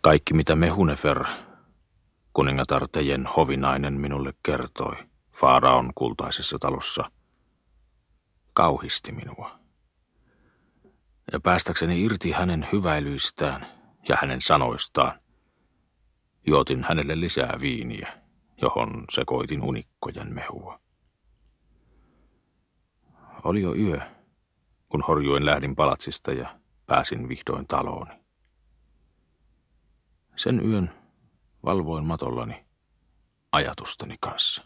Kaikki mitä Mehunefer, kuningatar Tejen hovinainen minulle kertoi Faaraon kultaisessa talossa, kauhisti minua. Ja päästäkseni irti hänen hyväilyistään ja hänen sanoistaan, juotin hänelle lisää viiniä, johon sekoitin unikkojen mehua. Oli jo yö, kun horjuin lähdin palatsista ja pääsin vihdoin talooni. Sen yön valvoin matollani ajatusteni kanssa.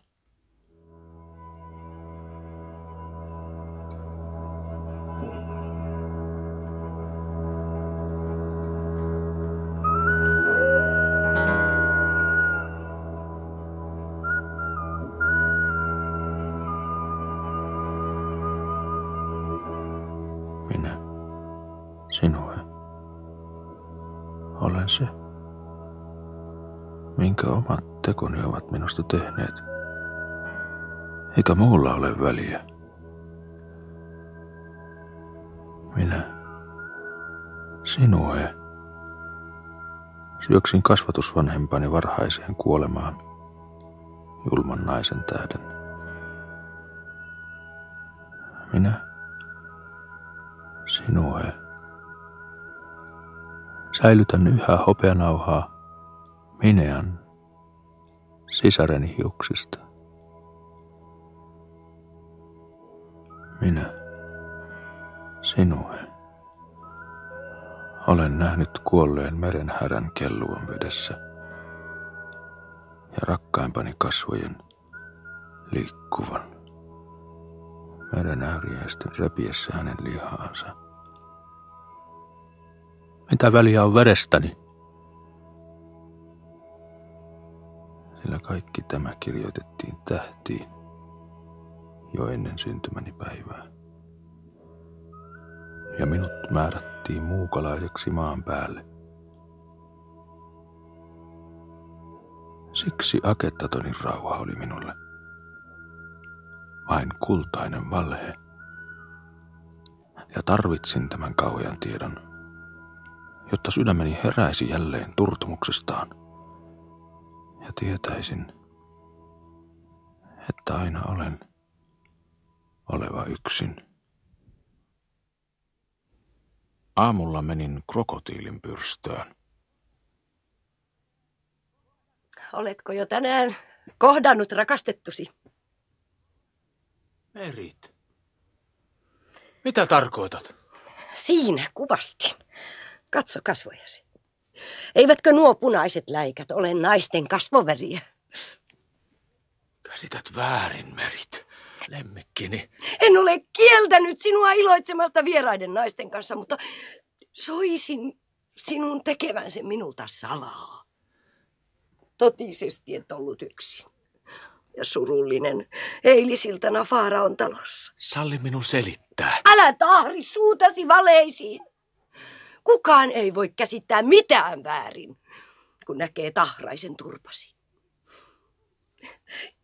Eikä muulla ole väliä. Minä, sinue, syöksin kasvatusvanhempani varhaiseen kuolemaan julman naisen tähden. Minä, sinue. Säilytän yhä hopeanauhaa Minean sisareni hiuksista. Kuolleen meren härän kelluan vedessä ja rakkaimpani kasvojen liikkuvan meren äyriäisten repiessä hänen lihaansa. Mitä väliä on verestäni? Sillä kaikki tämä kirjoitettiin tähtiin jo ennen syntymäni päivää. Ja minut määrättiin muukalaiseksi maan päälle. Siksi Akettatonin rauha oli minulle vain kultainen valhe. Ja tarvitsin tämän kauhean tiedon, jotta sydämeni heräisi jälleen turtumuksestaan. Ja tietäisin, että aina olen oleva yksin. Aamulla menin krokotiilin pyrstöön. Oletko jo tänään kohdannut rakastettusi? Merit. Mitä tarkoitat? Siinä kuvasti. Katso kasvojasi. Eivätkö nuo punaiset läikät ole naisten kasvoväriä? Käsität väärin, Merit. Lemmikkini. En ole kieltänyt sinua iloitsemasta vieraiden naisten kanssa, mutta soisin sinun tekevän sen minulta salaa. Totisesti et ollut yksin ja surullinen eilisiltana Faaraon talossa. Salli minun selittää. Älä tahri suutasi valeisiin. Kukaan ei voi käsittää mitään väärin, kun näkee tahraisen turpasi.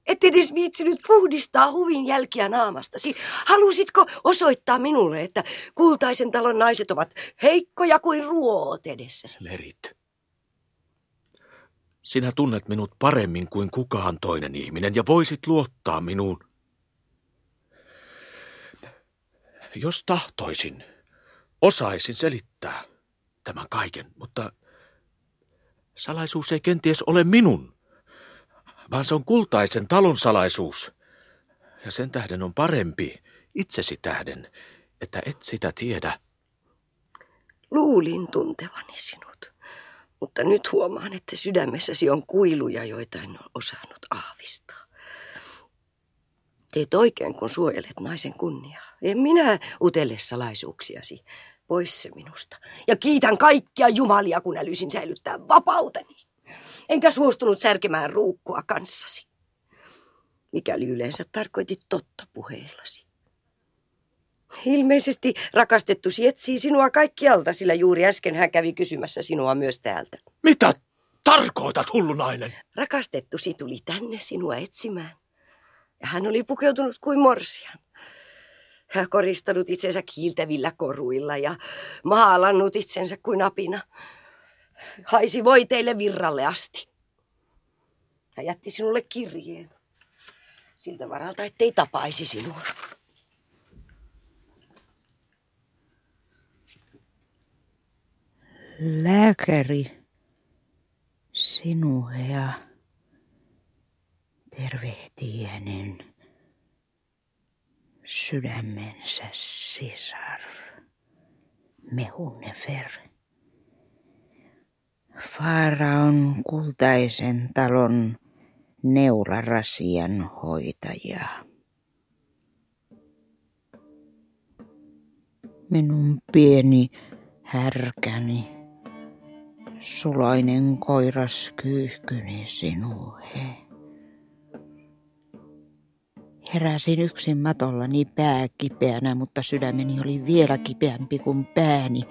Et edes viitsinyt puhdistaa huvin jälkiä naamastasi. Halusitko osoittaa minulle, että kultaisen talon naiset ovat heikkoja kuin ruoot edessäsi? Merit. Sinä tunnet minut paremmin kuin kukaan toinen ihminen ja voisit luottaa minuun. Jos tahtoisin, osaisin selittää tämän kaiken, mutta salaisuus ei kenties ole minun, vaan se on kultaisen talon salaisuus. Ja sen tähden on parempi, itsesi tähden, että et sitä tiedä. Luulin tuntevani sinut. Mutta nyt huomaan, että sydämessäsi on kuiluja, joita en ole osannut aavistaa. Teet oikein, kun suojelet naisen kunniaa. En minä utele salaisuuksiasi. Pois se minusta. Ja kiitän kaikkia jumalia, kun älysin säilyttää vapauteni. Enkä suostunut särkemään ruukkua kanssasi. Mikäli yleensä tarkoitit totta puheillasi. Ilmeisesti rakastettu etsii sinua kaikkialta, sillä juuri äsken hän kävi kysymässä sinua myös täältä. Mitä tarkoitat, hullunainen? Rakastettusi tuli tänne sinua etsimään. Ja hän oli pukeutunut kuin morsian. Hän koristanut itsensä kiiltävillä koruilla ja maalannut itsensä kuin apina. Haisi voi teille virralle asti. Hän jätti sinulle kirjeen. Siltä varalta, ettei tapaisi sinua. Lääkäri, sinua tervehtii hänen sydämensä sisar, Mehunefer. Faaraon kultaisen talon neularasian hoitaja. Minun pieni härkäni, sulainen koiras kyyhkyni sinuhe. Heräsin yksin matollani pää kipeänä, mutta sydämeni oli vielä kipeämpi kuin pääni,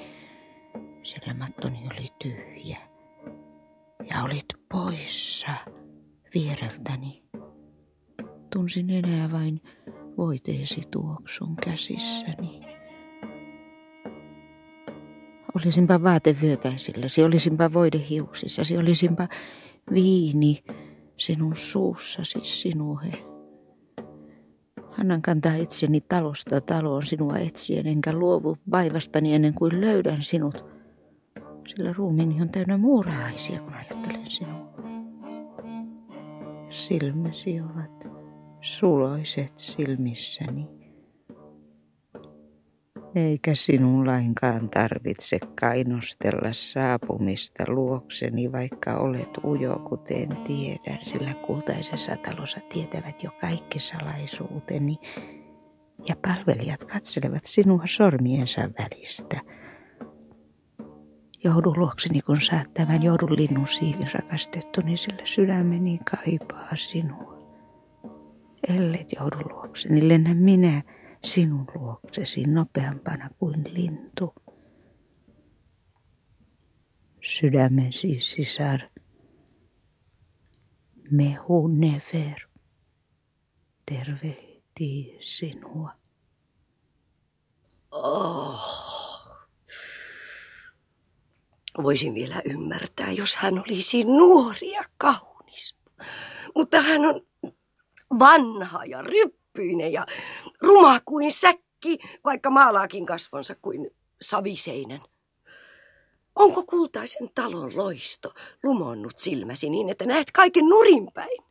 sillä mattoni oli tyhjä. Ja olit poissa viereltäni. Tunsin enää vain voiteesi tuoksun käsissäni. Olisinpa vaatevyötäisillesi, olisinpa voide hiuksissasi, olisinpa viini sinun suussasi sinuhe. Annan kantaa itseni talosta taloon sinua etsien, enkä luovu vaivastani ennen kuin löydän sinut. Sillä ruumiini on täynnä muurahaisia, kun ajattelen sinua. Silmäsi ovat suloiset silmissäni. Eikä sinun lainkaan tarvitse kainostella saapumista luokseni, vaikka olet ujo, kuten tiedän, sillä kultaisessa talossa tietävät jo kaikki salaisuuteni, ja palvelijat katselevat sinua sormiensa välistä. Joudu luokseni, kun saat tämän, joudun linnun siivi rakastettuni, sillä sydämeni kaipaa sinua. Ellet joudu luokseni, lennä minä, sinun luoksesi nopeampana kuin lintu. Sydämesi sisar, mehu nefer, tervehtii sinua. Oh. Voisin vielä ymmärtää, jos hän olisi nuori ja kaunis. Mutta hän on vanha ja ryppä ryppyinen ja ruma kuin säkki, vaikka maalaakin kasvonsa kuin saviseinän. Onko kultaisen talon loisto lumonnut silmäsi niin, että näet kaiken nurinpäin?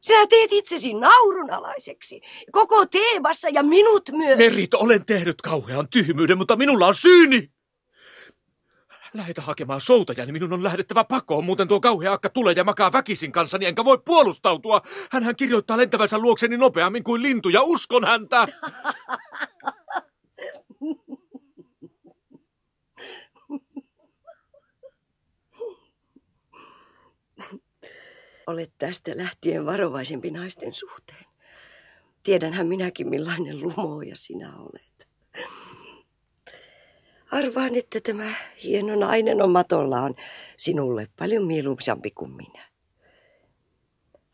Sinä teet itsesi naurunalaiseksi, koko Teebassa ja minut myös. Merit, olen tehnyt kauhean tyhmyyden, mutta minulla on syyni. Lähetä hakemaan soutajani, niin minun on lähdettävä pakoon, muuten tuo kauhea akka tulee ja makaa väkisin kanssani, enkä voi puolustautua. Hänhän kirjoittaa lentävänsä luokseni nopeammin kuin lintu, ja uskon häntä. Olet tästä lähtien varovaisempi naisten suhteen. Tiedänhän minäkin, millainen lumoja sinä olet. Arvaan, että tämä hieno nainen on matollaan sinulle paljon mieluisampi kuin minä.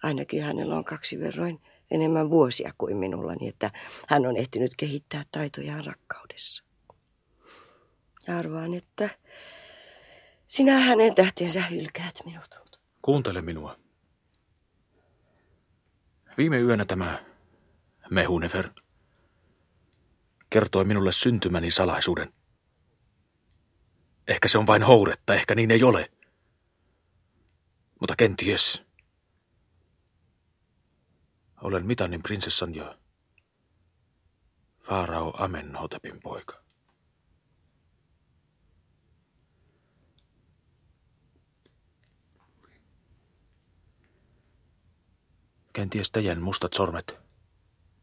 Ainakin hänellä on kaksi verroin enemmän vuosia kuin minulla, niin että hän on ehtinyt kehittää taitojaan rakkaudessa. Arvaan, että sinä hänen tähtensä hylkäät minut. Kuuntele minua. Viime yönä tämä Mehunefer kertoi minulle syntymäni salaisuuden – Ehkä se on vain houretta, ehkä niin ei ole. Mutta kenties. Olen Mitannin prinsessan ja Faarao Amenhotepin poika. Kenties teidän mustat sormet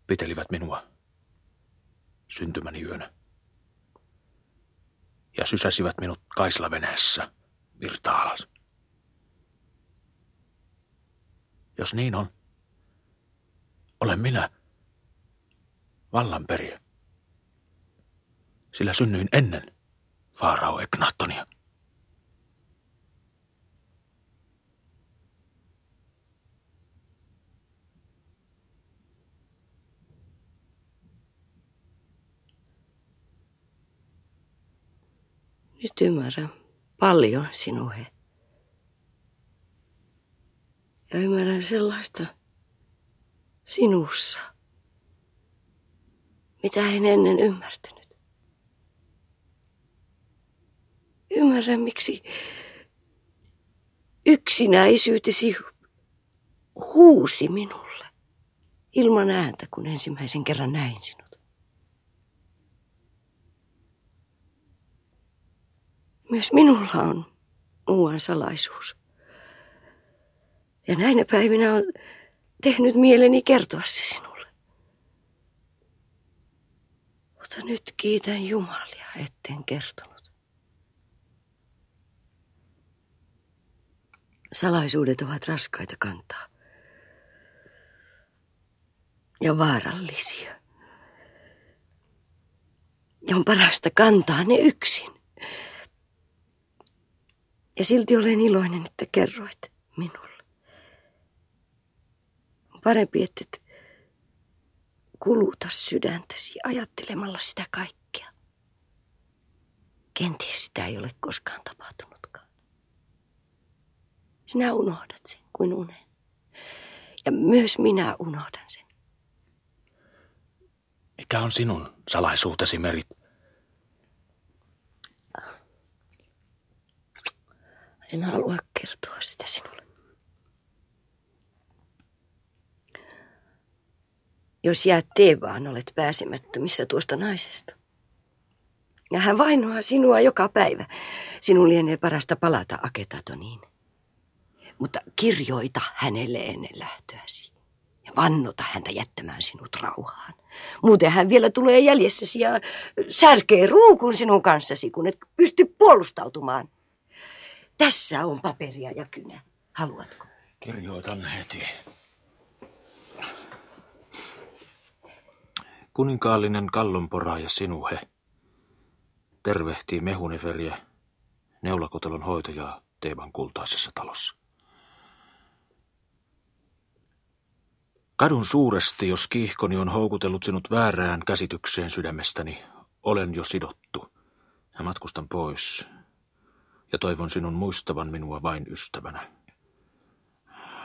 pitelivät minua syntymäni yönä ja sysäsivät minut kaislaveneessä virta alas. Jos niin on, olen minä vallanperiä. Sillä synnyin ennen Faarao Eknatonia. Nyt ymmärrän paljon sinuhe. Ja ymmärrän sellaista sinussa, mitä en ennen ymmärtänyt. Ymmärrän, miksi yksinäisyytesi huusi minulle ilman ääntä, kun ensimmäisen kerran näin sinut. Myös minulla on muuan salaisuus. Ja näinä päivinä on tehnyt mieleni kertoa se sinulle. Mutta nyt kiitän Jumalia, etten kertonut. Salaisuudet ovat raskaita kantaa. Ja vaarallisia. Ja on parasta kantaa ne yksin. Ja silti olen iloinen, että kerroit minulle. On parempi, että et kuluta sydäntäsi ajattelemalla sitä kaikkea. Kenties sitä ei ole koskaan tapahtunutkaan. Sinä unohdat sen kuin unen. Ja myös minä unohdan sen. Mikä on sinun salaisuutesi, Merit? En halua kertoa sitä sinulle. Jos jäät Teevaan, olet pääsemättömissä tuosta naisesta. Ja hän vainoaa sinua joka päivä. Sinun lienee parasta palata Aketatoniin. Mutta kirjoita hänelle ennen lähtöäsi. Ja vannota häntä jättämään sinut rauhaan. Muuten hän vielä tulee jäljessäsi ja särkee ruukun sinun kanssasi, kun et pysty puolustautumaan. Tässä on paperia ja kynä. Haluatko? Kirjoitan heti. Kuninkaallinen kallonporaaja Sinuhe tervehtii Mehuneferiä, neulakotelon hoitajaa Teeban kultaisessa talossa. Kadun suuresti, jos kiihkoni on houkutellut sinut väärään käsitykseen sydämestäni. Olen jo sidottu ja matkustan pois ja toivon sinun muistavan minua vain ystävänä.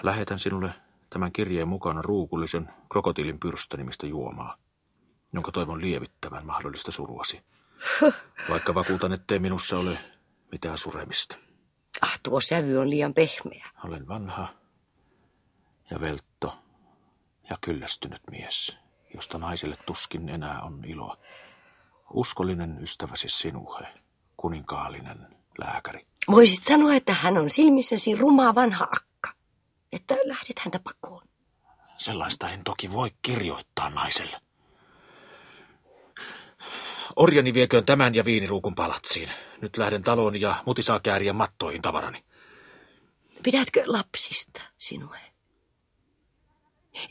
Lähetän sinulle tämän kirjeen mukana ruukullisen krokotiilin pyrstänimistä juomaa, jonka toivon lievittävän mahdollista suruasi. Vaikka vakuutan, ettei minussa ole mitään suremista. Ah, tuo sävy on liian pehmeä. Olen vanha ja veltto ja kyllästynyt mies, josta naiselle tuskin enää on iloa. Uskollinen ystäväsi sinuhe, kuninkaallinen lääkäri. Voisit sanoa, että hän on silmissäsi rumaa vanha akka. Että lähdet häntä pakoon. Sellaista en toki voi kirjoittaa naiselle. Orjani vieköön tämän ja viiniruukun palatsiin. Nyt lähden taloon ja muti saa kääriä mattoihin tavarani. Pidätkö lapsista sinua?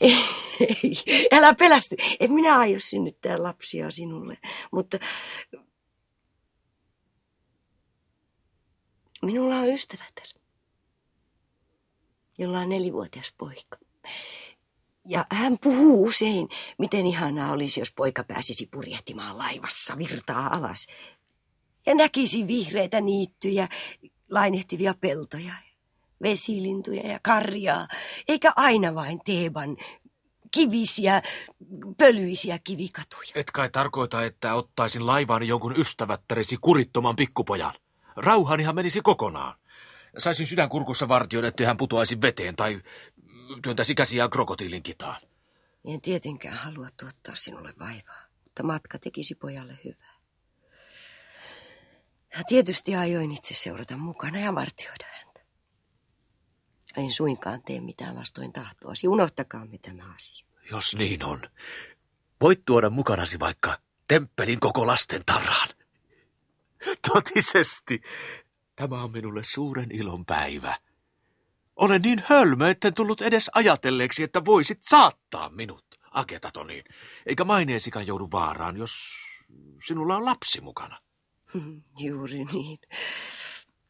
Ei, älä pelästy. En minä aio synnyttää lapsia sinulle, mutta minulla on ystävätär, jolla on nelivuotias poika. Ja hän puhuu usein, miten ihanaa olisi, jos poika pääsisi purjehtimaan laivassa virtaa alas. Ja näkisi vihreitä niittyjä, lainehtivia peltoja, vesilintuja ja karjaa, eikä aina vain Teeban kivisiä, pölyisiä kivikatuja. Et kai tarkoita, että ottaisin laivaan jonkun ystävättäresi kurittoman pikkupojan. Rauhanihan menisi kokonaan. Saisin sydänkurkussa vartioida, että hän putoaisi veteen tai työntäisi käsiään krokotiilin kitaan. En tietenkään halua tuottaa sinulle vaivaa, mutta matka tekisi pojalle hyvää. Ja tietysti ajoin itse seurata mukana ja vartioida häntä. En suinkaan tee mitään vastoin tahtoasi. Unohtakaa tämä asia. Jos niin on, voit tuoda mukanasi vaikka temppelin koko lasten tarraan. Totisesti, tämä on minulle suuren ilon päivä. Olen niin hölmö, etten tullut edes ajatelleeksi, että voisit saattaa minut Aketatoniin, eikä maineesikaan joudu vaaraan, jos sinulla on lapsi mukana. Juuri niin.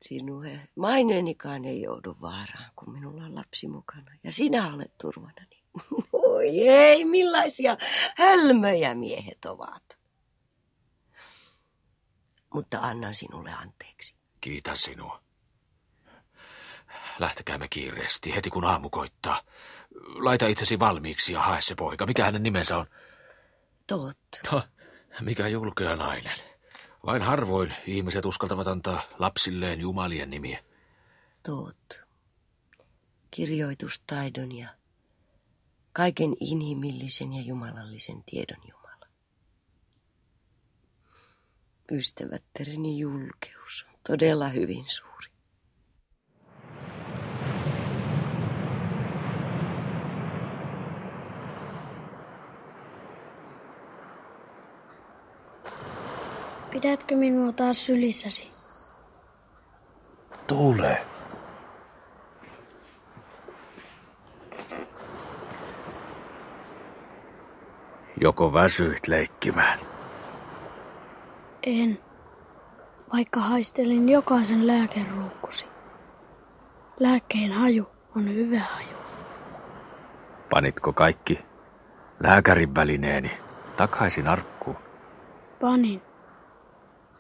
Sinue maineenikaan ei joudu vaaraan, kun minulla on lapsi mukana. Ja sinä olet turvanani. Oi ei, millaisia hölmöjä miehet ovat. Mutta annan sinulle anteeksi. Kiitän sinua. Lähtekäämme kiireesti heti kun aamu koittaa. Laita itsesi valmiiksi ja hae se poika. Mikä hänen nimensä on? Toot. Ha, mikä julkea nainen. Vain harvoin ihmiset uskaltavat antaa lapsilleen jumalien nimiä. Toot. Kirjoitustaidon ja kaiken inhimillisen ja jumalallisen tiedon Jumala. Ystävättäreni julkeus on todella hyvin suuri. Pidätkö minua taas sylissäsi? Tule. Joko väsyit leikkimään? En, vaikka haistelin jokaisen lääkeruukkusi. Lääkkeen haju on hyvä haju. Panitko kaikki lääkärin välineeni takaisin arkkuun? Panin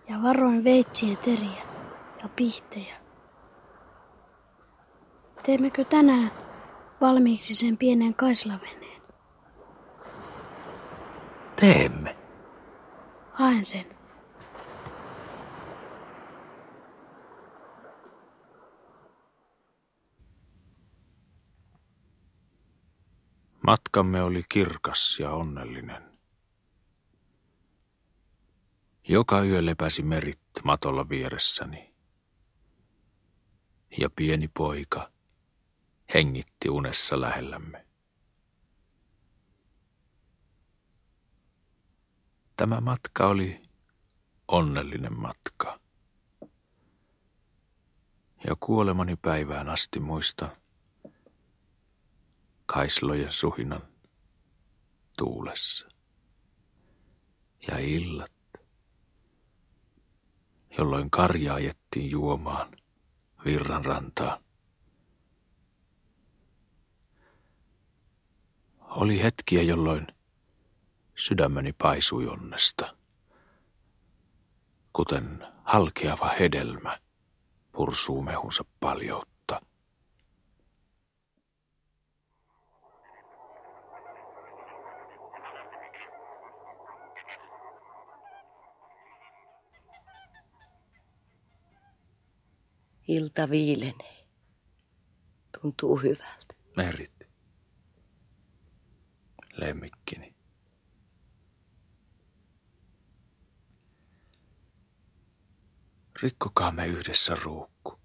ja varoin veitsien teriä ja pihtejä. Teemmekö tänään valmiiksi sen pienen kaislaveneen? Teemme. Haen sen. Matkamme oli kirkas ja onnellinen. Joka yö lepäsi merit matolla vieressäni. Ja pieni poika hengitti unessa lähellämme. Tämä matka oli onnellinen matka. Ja kuolemani päivään asti muistan kaislojen suhinan tuulessa. Ja illat, jolloin karja ajettiin juomaan virran rantaan. Oli hetkiä, jolloin sydämeni paisui onnesta, kuten halkeava hedelmä pursuu mehunsa paljoutta. Ilta viilenee. Tuntuu hyvältä. Merit, lemmikkini. Rikkokaamme yhdessä ruukku,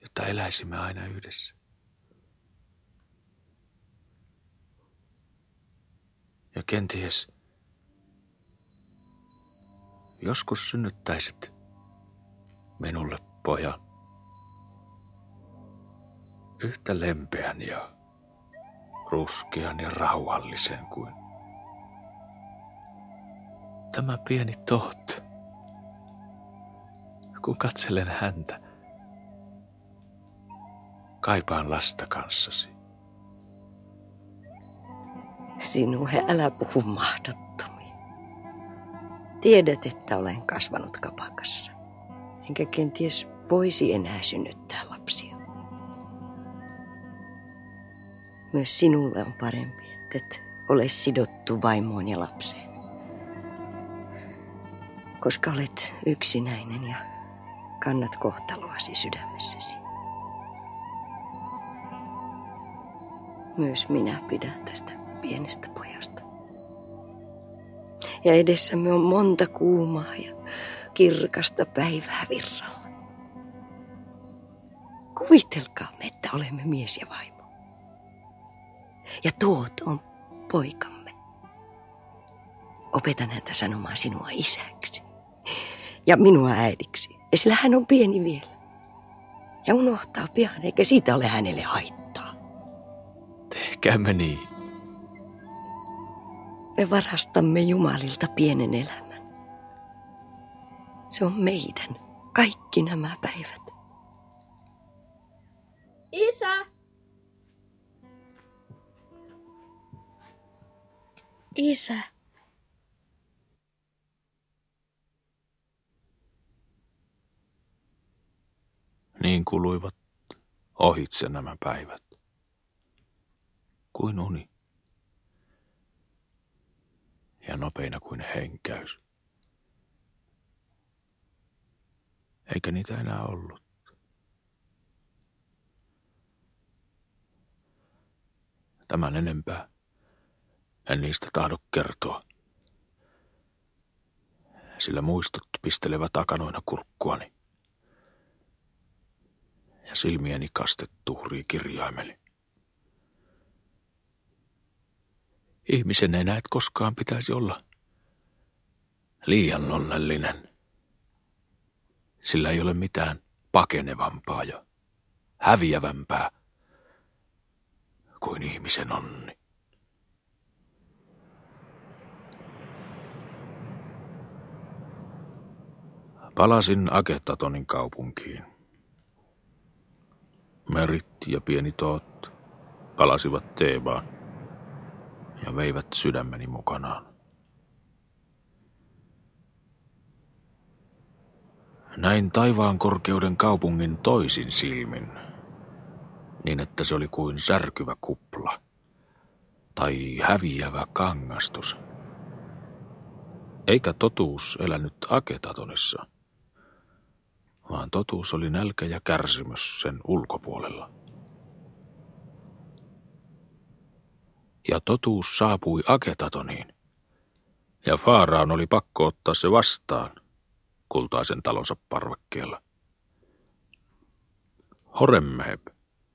jotta eläisimme aina yhdessä. Ja kenties joskus synnyttäisit minulle pojan. Yhtä lempeän ja ruskean ja rauhallisen kuin tämä pieni tohto kun katselen häntä. Kaipaan lasta kanssasi. Sinuhe, älä puhu mahdottomia. Tiedät, että olen kasvanut kapakassa. Enkä kenties voisi enää synnyttää lapsia. Myös sinulle on parempi, että et ole sidottu vaimoon ja lapseen. Koska olet yksinäinen ja kannat kohtaloasi sydämessäsi. Myös minä pidän tästä pienestä pojasta. Ja edessämme on monta kuumaa ja kirkasta päivää virralla. Kuvitelkaamme, että olemme mies ja vaimo. Ja tuot on poikamme. Opetan häntä sanomaan sinua isäksi ja minua äidiksi. Ja sillä hän on pieni vielä. Ja unohtaa pian, eikä siitä ole hänelle haittaa. Tehkäämme niin. Me varastamme Jumalilta pienen elämän. Se on meidän kaikki nämä päivät. Isä! Isä. Niin kuluivat ohitse nämä päivät. Kuin uni. Ja nopeina kuin henkäys. Eikä niitä enää ollut. Tämän enempää en niistä tahdo kertoa. Sillä muistot pistelevät takanoina kurkkuani. Ja silmieni kaste tuhrii kirjaimeli. Ihmisen ei näet koskaan pitäisi olla liian onnellinen. Sillä ei ole mitään pakenevampaa ja häviävämpää kuin ihmisen onni. Palasin Agetatonin kaupunkiin. Merit ja pieni Toot palasivat Teebaan ja veivät sydämeni mukanaan. Näin taivaan korkeuden kaupungin toisin silmin, niin että se oli kuin särkyvä kupla tai häviävä kangastus. Eikä totuus elänyt Aketatonissa – vaan totuus oli nälkä ja kärsimys sen ulkopuolella. Ja totuus saapui Aketatoniin, ja Faaraan oli pakko ottaa se vastaan kultaisen talonsa parvekkeella. Horemmeheb,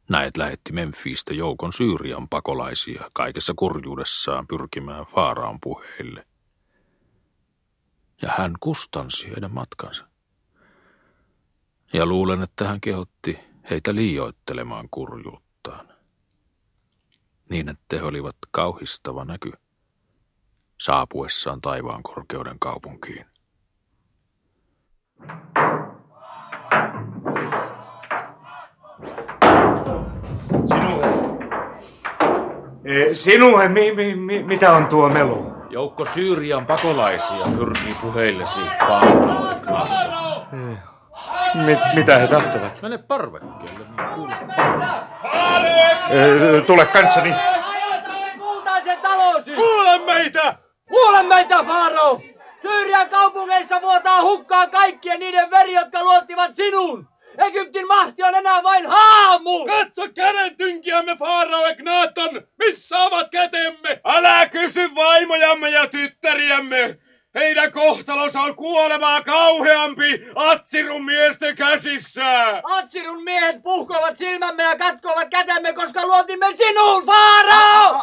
näet lähetti Memphistä joukon Syyrian pakolaisia kaikessa kurjuudessaan pyrkimään Faaraan puheille. Ja hän kustansi heidän matkansa. Ja luulen, että hän kehotti heitä liioittelemaan kurjuuttaan. Niin, että he olivat kauhistava näky saapuessaan taivaan korkeuden kaupunkiin. Sinuhe. E, sinuhe, mi, mi, mi, mitä on tuo melu? Joukko Syyrian pakolaisia pyrkii puheillesi Faarao. Mit, mitä he tahtovat? Mene parvekkeelle, niin kuule. E, tule kanssani. Kuule meitä! Kuule meitä, Faaro! Syyrian kaupungeissa vuotaa hukkaan kaikkien niiden veri, jotka luottivat sinun! Egyptin mahti on enää vain haamu! Katso käden tynkiämme, Faarao Egnaton! Missä ovat kätemme? Älä kysy vaimojamme ja tyttäriämme! Heidän kohtalonsa on kuolemaa kauheampi Atsirun miesten käsissä! Atsirun miehet puhkovat silmämme ja katkovat kätemme, koska luotimme sinuun, Faarao!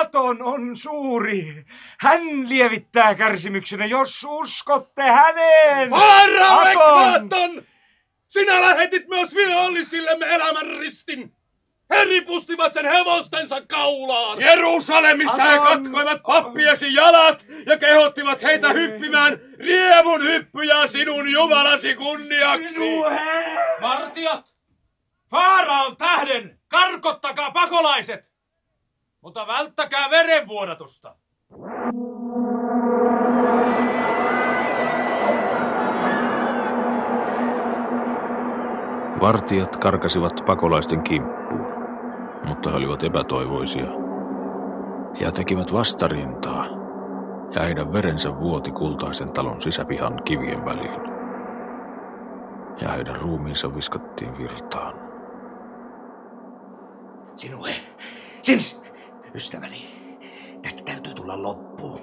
Aton on suuri. Hän lievittää kärsimyksenne, jos uskotte häneen. Faarao Egnaton! Sinä lähetit myös vihollisillemme elämän ristin. He ripustivat sen hevostensa kaulaan. Jerusalemissa he katkoivat pappiesi jalat ja kehottivat heitä hyppimään rievun hyppyjä sinun Jumalasi kunniaksi. Vartijat! Faaraon tähden! Karkottakaa pakolaiset! Mutta välttäkää verenvuodatusta! Vartijat karkasivat pakolaisten kimppuun, mutta he olivat epätoivoisia ja tekivät vastarintaa, ja heidän verensä vuoti kultaisen talon sisäpihan kivien väliin. Ja heidän ruumiinsa viskattiin virtaan. Sinue, Sims, ystäväni, tästä täytyy tulla loppuun.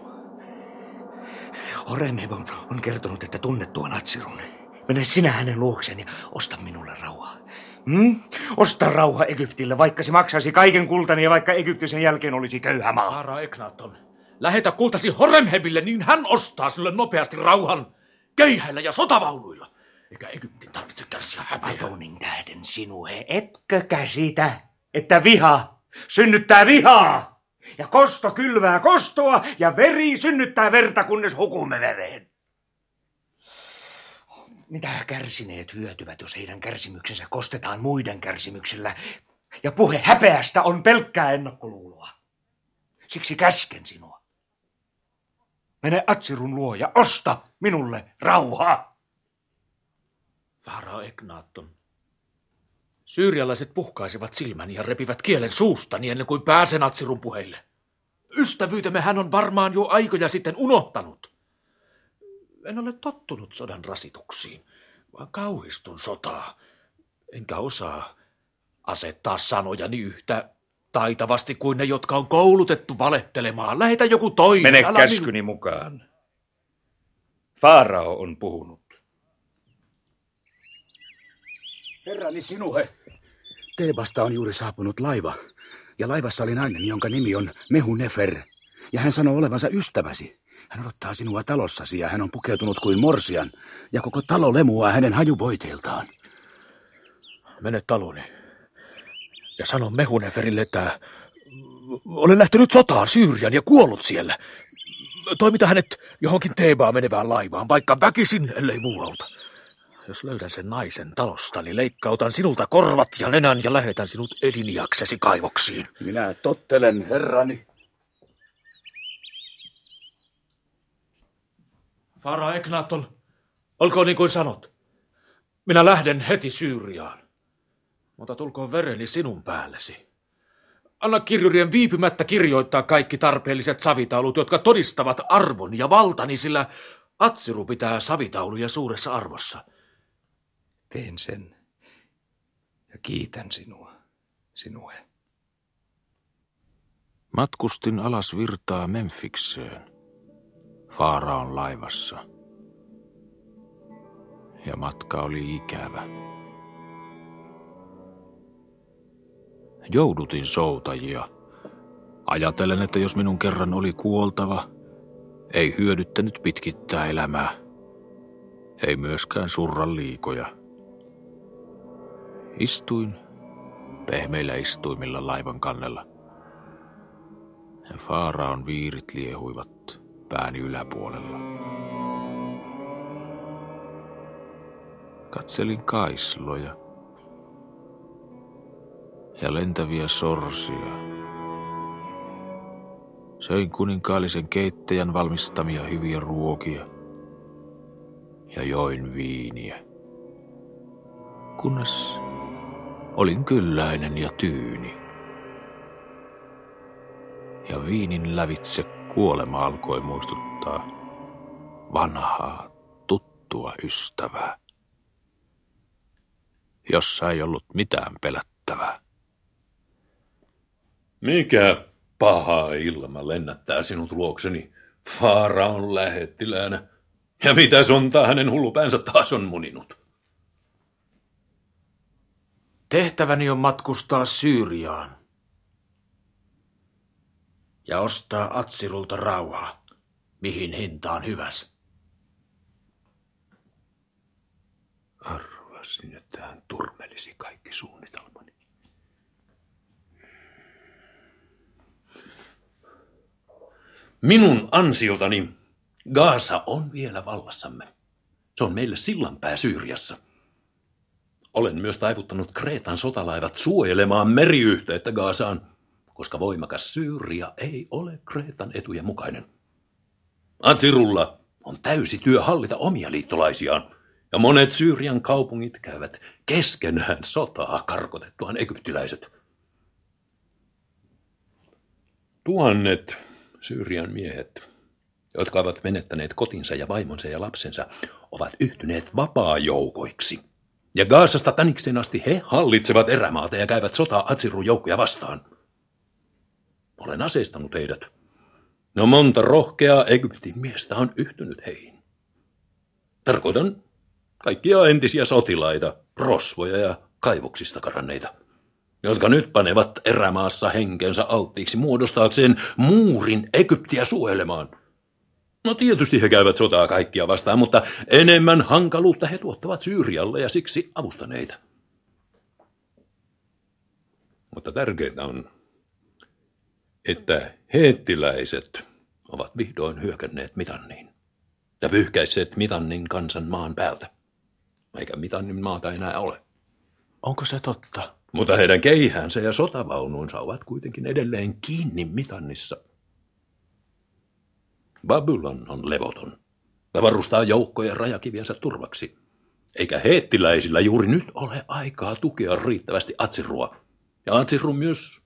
Oremeb on, on kertonut, että tunnet tuon Atsirun. Mene sinä hänen luokseen ja osta minulle rauhaa. Hmm? Osta rauha Egyptille, vaikka se maksaisi kaiken kultani ja vaikka Egypti sen jälkeen olisi köyhä maa. Haara Eknaton, lähetä kultasi Horemhebille, niin hän ostaa sulle nopeasti rauhan keihäillä ja sotavaunuilla. Eikä Egyptin tarvitse kärsiä häpeää. Atonin tähden sinuhe, etkö käsitä, että viha synnyttää vihaa? Ja kosto kylvää kostoa ja veri synnyttää verta, kunnes hukumme vereen. Mitä kärsineet hyötyvät, jos heidän kärsimyksensä kostetaan muiden kärsimyksellä? Ja puhe häpeästä on pelkkää ennakkoluuloa. Siksi käsken sinua. Mene Atsirun luo ja osta minulle rauhaa. Farao Egnaton, Syyrialaiset puhkaisivat silmäni ja repivät kielen suustani ennen kuin pääsen Atsirun puheille. Ystävyytemme hän on varmaan jo aikoja sitten unohtanut. En ole tottunut sodan rasituksiin, vaan kauhistun sotaa. Enkä osaa asettaa sanojani yhtä taitavasti kuin ne, jotka on koulutettu valehtelemaan. Lähetä joku toinen. Mene älä käskyni mukaan. Faarao on puhunut. Herrani sinuhe, Teebasta on juuri saapunut laiva, ja laivassa oli nainen, jonka nimi on Mehu Nefer, ja hän sanoo olevansa ystäväsi. Hän odottaa sinua talossasi ja hän on pukeutunut kuin morsian, ja koko talo lemuaa hänen hajuvoiteiltaan. Mene taloni ja sano Mehuneferille, että olen lähtenyt sotaan Syyrian ja kuollut siellä. Toimita hänet johonkin Teebaan menevään laivaan, vaikka väkisin, ellei muu auta. Jos löydän sen naisen talostani, leikkautan sinulta korvat ja nenän ja lähetän sinut eliniaksesi kaivoksiin. Minä tottelen, herrani. Fara Eknaton, olkoon niin kuin sanot. Minä lähden heti Syyriaan. Mutta tulkoon vereni sinun päällesi. Anna kirjurien viipymättä kirjoittaa kaikki tarpeelliset savitaulut, jotka todistavat arvon ja valtani, sillä Atsiru pitää savitauluja suuressa arvossa. Teen sen ja kiitän sinua, sinue. Matkustin alas virtaa Memfikseen, Faaraon laivassa. Ja matka oli ikävä. Joudutin soutajia. Ajatellen, että jos minun kerran oli kuoltava, ei hyödyttänyt pitkittää elämää. Ei myöskään surra liikoja. Istuin pehmeillä istuimilla laivan kannella. Ja Faaraon viirit liehuivat pääni yläpuolella. Katselin kaisloja ja lentäviä sorsia. Söin kuninkaallisen keittäjän valmistamia hyviä ruokia ja join viiniä. Kunnes olin kylläinen ja tyyni. Ja viinin lävitse kuolema alkoi muistuttaa vanhaa, tuttua ystävää, jossa ei ollut mitään pelättävää. Mikä paha ilma lennättää sinut luokseni Faaraon lähettiläänä? Ja mitä sontaa hänen hullupäänsä taas on muninut? Tehtäväni on matkustaa Syyriaan ja ostaa Atsirulta rauhaa, mihin hintaan hyvänsä. Arvasin, että hän turmelisi kaikki suunnitelmani. Minun ansiotani Gaasa on vielä vallassamme. Se on meille sillanpää Syyriassa. Olen myös taivuttanut Kreetan sotalaivat suojelemaan meriyhteyttä Gaasaan, koska voimakas Syyria ei ole Kreetan etujen mukainen. Atsirulla on täysi työ hallita omia liittolaisiaan, ja monet Syyrian kaupungit käyvät keskenään sotaa karkotettuaan egyptiläiset. Tuhannet Syyrian miehet, jotka ovat menettäneet kotinsa ja vaimonsa ja lapsensa, ovat yhtyneet vapaajoukoiksi. Ja Gaasasta Taniksen asti he hallitsevat erämaata ja käyvät sotaa Atsirun joukkoja vastaan. Olen aseistanut heidät. No monta rohkeaa Egyptin miestä on yhtynyt heihin. Tarkoitan kaikkia entisiä sotilaita, rosvoja ja kaivoksista karanneita, jotka nyt panevat erämaassa henkensä alttiiksi muodostaakseen muurin Egyptiä suojelemaan. No tietysti he käyvät sotaa kaikkia vastaan, mutta enemmän hankaluutta he tuottavat Syyrialle ja siksi avustaneita. Mutta tärkeintä on, että heettiläiset ovat vihdoin hyökänneet Mitanniin ja pyyhkäisseet Mitannin kansan maan päältä. Eikä Mitannin maata enää ole. Onko se totta? Mutta heidän keihänsä ja sotavaunuunsa ovat kuitenkin edelleen kiinni Mitannissa. Babylon on levoton ja varustaa joukkojen rajakiviensä turvaksi. Eikä heettiläisillä juuri nyt ole aikaa tukea riittävästi Atsirua. Ja Atsiru myös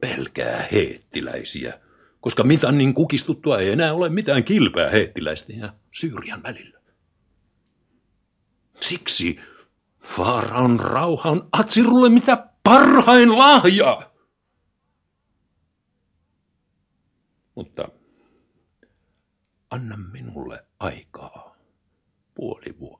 pelkää heettiläisiä, koska Mitannin kukistuttua ei enää ole mitään kilpää heettiläisten ja Syyrian välillä. Siksi Faaraon rauha on Atsirulle mitä parhain lahja. Mutta anna minulle aikaa puoli vuotta.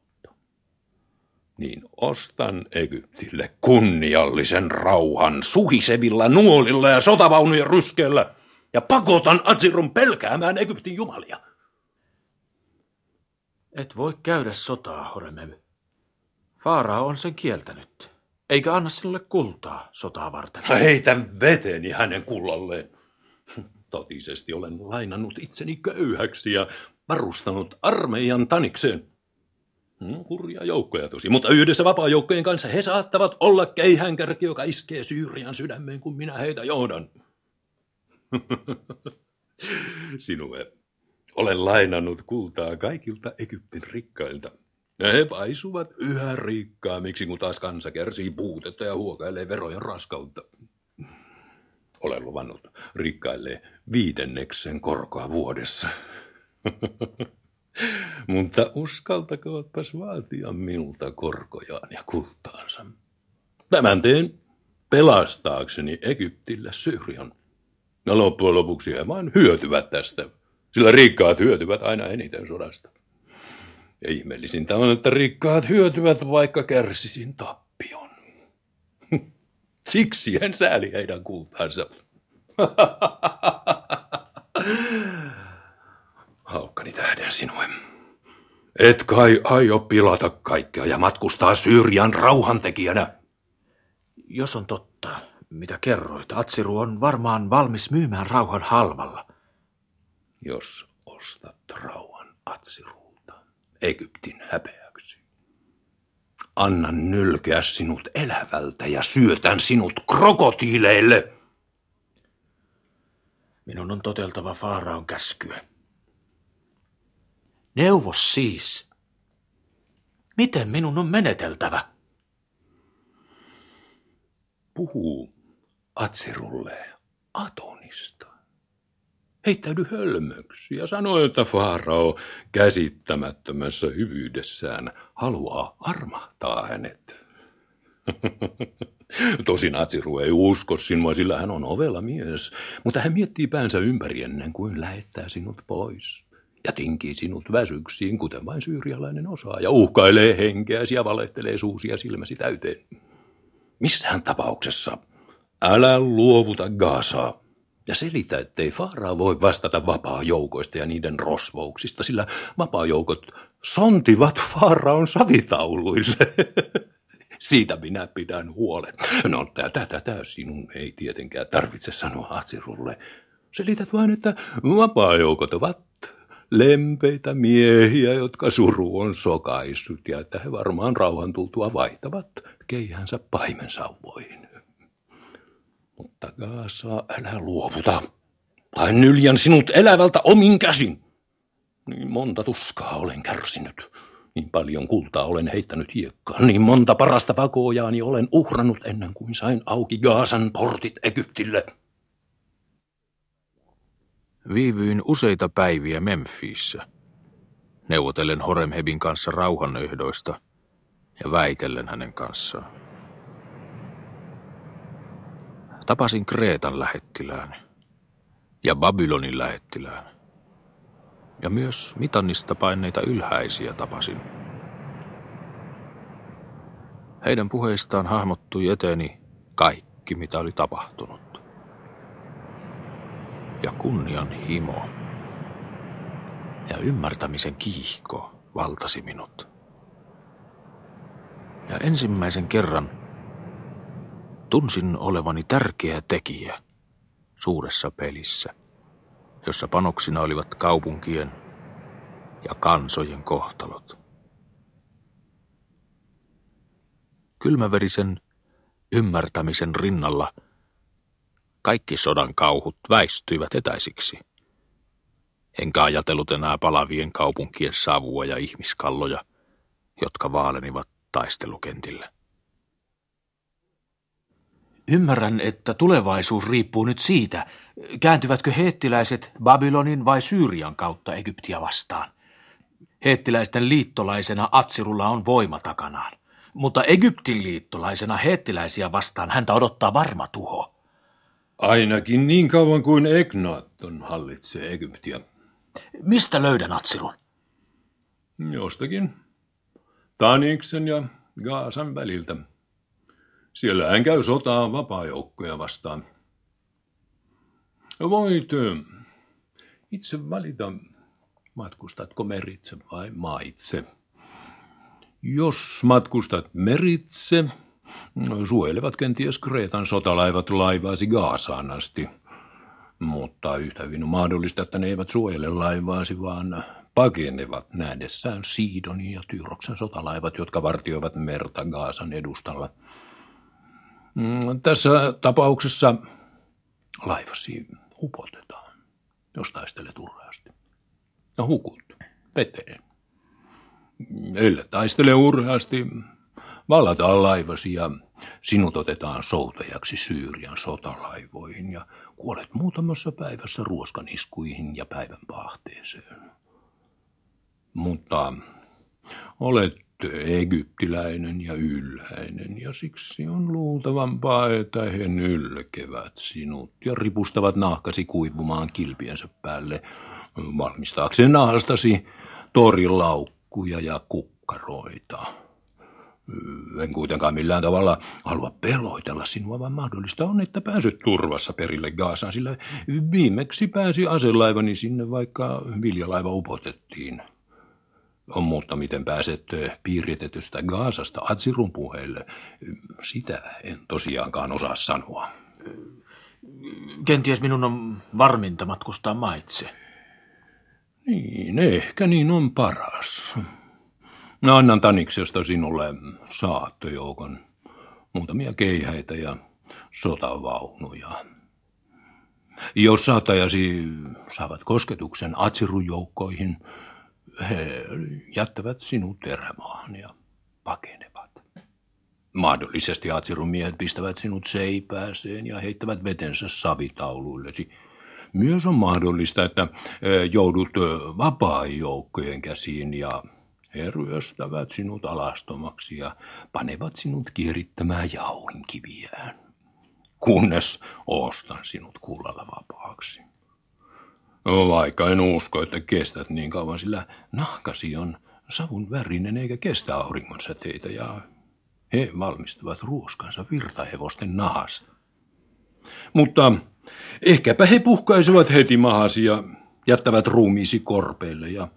Niin ostan Egyptille kunniallisen rauhan suhisevilla nuolilla ja sotavaunujen ryskeellä ja pakotan Atsirun pelkäämään Egyptin jumalia. Et voi käydä sotaa, Horemeb. Faara on sen kieltänyt, eikä anna sinulle kultaa sotaa varten. Heitän veteni hänen kullalleen. Totisesti olen lainannut itseni köyhäksi ja varustanut armeijan tanikseen. Hmm, hurja joukkoja tosi, mutta yhdessä vapaa-joukkojen kanssa he saattavat olla keihänkärki, joka iskee Syyrian sydämeen, kun minä heitä johdan. Sinue, olen lainannut kultaa kaikilta Egyptin rikkailta. Ja he paisuvat yhä rikkaammiksi, kun taas kansa kärsii puutetta ja huokailee verojen raskautta. Olen luvannut rikkaille viidenneksen korkoa vuodessa. Mutta uskaltakootpas vaatia minulta korkojaan ja kultaansa. Tämän teen pelastaakseni Egyptille Syyrian. Ja loppujen lopuksi he vain hyötyvät tästä, sillä rikkaat hyötyvät aina eniten sodasta. Ja ihmeellisintä on, että rikkaat hyötyvät, vaikka kärsisin tappion. Siksi en sääli heidän kultaansa. Haukkani tähden sinue. Et kai aio pilata kaikkea ja matkustaa Syyrian rauhantekijänä. Jos on totta, mitä kerroit, Atsiru on varmaan valmis myymään rauhan halvalla. Jos ostat rauhan Atsirulta Egyptin häpeäksi. Annan nylkeä sinut elävältä ja syötän sinut krokotiileille. Minun on toteltava Faaraon käskyä. Neuvos siis. Miten minun on meneteltävä? Puhuu Atsirulle Atonista. Heittäydy hölmöksi ja sano, että Faarao käsittämättömässä hyvyydessään haluaa armahtaa hänet. Tosin Atsiru ei usko sinua, sillä hän on ovella mies, mutta hän miettii päänsä ympäri ennen kuin lähettää sinut pois. Ja tinkii sinut väsyksiin, kuten vain syyrialainen osaa, ja uhkailee henkeäsi ja valehtelee suusia silmäsi täyteen. Missään tapauksessa älä luovuta Gaasaa ja selitä, ettei Faaraa voi vastata vapaa-joukoista ja niiden rosvouksista, sillä vapaa-joukot sontivat Faaraon savitauluille. Siitä minä pidän huolen. No tätä, tätä sinun ei tietenkään tarvitse sanoa Atsirulle. Selität vain, että vapaa-joukot ovat lempeitä miehiä, jotka suru on sokaissut ja että he varmaan rauhan tultua vaihtavat keihänsä paimensauvoihin. Mutta Gaasa, älä luovuta. Tai nyljän sinut elävältä omin käsin. Niin monta tuskaa olen kärsinyt. Niin paljon kultaa olen heittänyt hiekkaan, niin monta parasta vakojaani olen uhrannut ennen kuin sain auki Gaasan portit Egyptille. Viivyin useita päiviä Memphiissä, neuvotellen Horemhebin kanssa rauhanehdoista ja väitellen hänen kanssaan. Tapasin Kreetan lähettilään ja Babylonin lähettilään. Ja myös Mitannista paineita ylhäisiä tapasin. Heidän puheistaan hahmottui eteeni kaikki, mitä oli tapahtunut ja kunnian himo. Ja ymmärtämisen kiihko valtasi minut. Ja ensimmäisen kerran tunsin olevani tärkeä tekijä suuressa pelissä, jossa panoksina olivat kaupunkien ja kansojen kohtalot. Kylmäverisen ymmärtämisen rinnalla – kaikki sodan kauhut väistyivät etäisiksi. Enkä ajatellut enää palavien kaupunkien savua ja ihmiskalloja, jotka vaalenivat taistelukentillä. Ymmärrän, että tulevaisuus riippuu nyt siitä, kääntyvätkö heettiläiset Babylonin vai Syyrian kautta Egyptiä vastaan. Heettiläisten liittolaisena Atsirulla on voima takanaan, mutta Egyptin liittolaisena heettiläisiä vastaan häntä odottaa varma tuho. Ainakin niin kauan kuin Egnaton hallitsee Egyptiä. Mistä löydän Atsirun? Jostakin. Taniksen ja Gaasan väliltä. Siellä hän käy sotaa vapaajoukkoja vastaan. Voit itse valita, matkustatko meritse vai maitse. Jos matkustat meritse, suojelevat kenties Kreetan sotalaivat laivaasi Gaasaan asti. Mutta yhtä hyvin on mahdollista, että ne eivät suojele laivaasi, vaan pakenevat nähdessään Siidonin ja Tyroksen sotalaivat, jotka vartioivat merta Gaasan edustalla – Mm, tässä tapauksessa laivasi upotetaan, jos taistelet urheasti. No hukut veteen. Ellei taistele urheasti, vallataan laivasi ja sinut otetaan soutajaksi Syyrian sotalaivoihin ja kuolet muutamassa päivässä ruoskaniskuihin ja päivän pahteeseen. Mutta olet egyptiläinen ja ylhäinen, ja siksi on luultavampaa, että he nylkevät sinut ja ripustavat nahkasi kuivumaan kilpiensä päälle, valmistaakseen nahastasi torilaukkuja ja kukkaroita. En kuitenkaan millään tavalla halua peloitella sinua, vaan mahdollista on, että pääset turvassa perille Gaasaan, sillä viimeksi pääsi aselaivani sinne, vaikka viljalaiva upotettiin. On, mutta miten pääset piiritetystä Gaasasta Atsirun puheille, sitä en tosiaankaan osaa sanoa. Kenties minun on varminta matkustaa maitse. Niin, ehkä niin on paras. No, annan Taniksesta sinulle saattojoukon, muutamia keihäitä ja sotavaunuja. Jos saatajasi saavat kosketuksen Atsirujoukkoihin, he jättävät sinut erämaahan ja pakenevat. Mahdollisesti Atsirun miehet pistävät sinut seipääseen ja heittävät vetensä savitauluillesi. Myös on mahdollista, että joudut vapaa-joukkojen käsiin ja he ryöstävät sinut alastomaksi ja panevat sinut kierittämään jauhinkiviään, kunnes ostan sinut kullalla vapaaksi. No, vaikka en usko, että kestät niin kauan, sillä nahkasi on savun värinen eikä kestä auringon säteitä ja he valmistavat ruoskansa virtahevosten nahasta. Mutta ehkäpä he puhkaisivat heti mahasi ja jättävät ruumiisi korpeille ja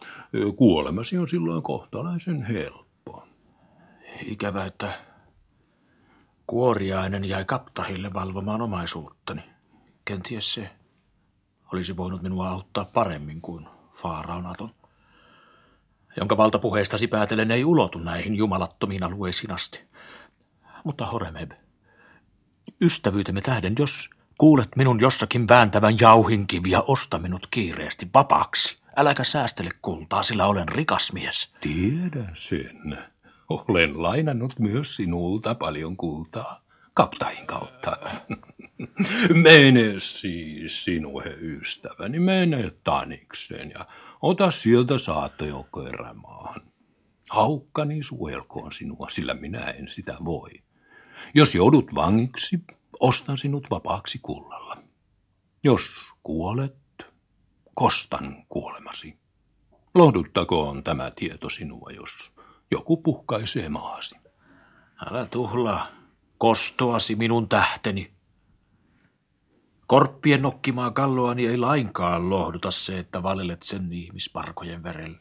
kuolemasi on silloin kohtalaisen helppo. Ikävä, että kuoriainen jäi kaptahille valvomaan omaisuuttani. Kenties se olisi voinut minua auttaa paremmin kuin Faaraunaton, jonka valtapuheestasi päätellen ei ulotu näihin jumalattomiin alueisiin asti. Mutta Horemeb, ystävyytemme tähden, jos kuulet minun jossakin vääntävän jauhinkiviä, osta minut kiireesti vapaaksi. Äläkä säästele kultaa, sillä olen rikas mies. Tiedän sen. Olen lainannut myös sinulta paljon kultaa kaptain kautta. Mene siis sinuhe ystäväni, mene Tanikseen ja ota sieltä saattojoukko erämaahan. Haukkani suojelkoon sinua, sillä minä en sitä voi. Jos joudut vangiksi, ostan sinut vapaaksi kullalla. Jos kuolet, kostan kuolemasi. Lohduttakoon tämä tieto sinua, jos joku puhkaisee maasi. Älä tuhlaa kostoasi minun tähteni. Korppien nokkimaa kalloani ei lainkaan lohduta se, että valelet sen ihmisparkojen verellä.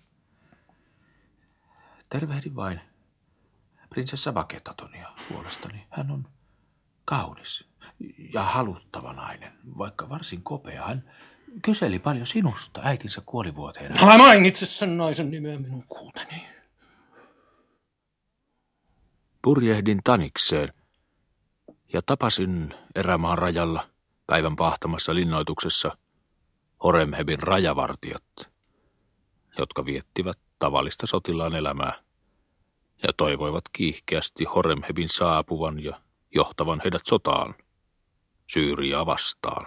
Tervehdin vain prinsessa Vaketatonia puolestani. Hän on kaunis ja haluttava nainen, vaikka varsin kopea. Hän kyseli paljon sinusta äitinsä kuolivuoteen. Älä mainitse sen naisen nimeä minun kuuteni. Purjehdin Tanikseen ja tapasin erämaan rajalla päivän pahtamassa linnoituksessa Horemhebin rajavartijat, jotka viettivät tavallista sotilaan elämää ja toivoivat kiihkeästi Horemhebin saapuvan ja johtavan heidät sotaan, Syyriaa vastaan.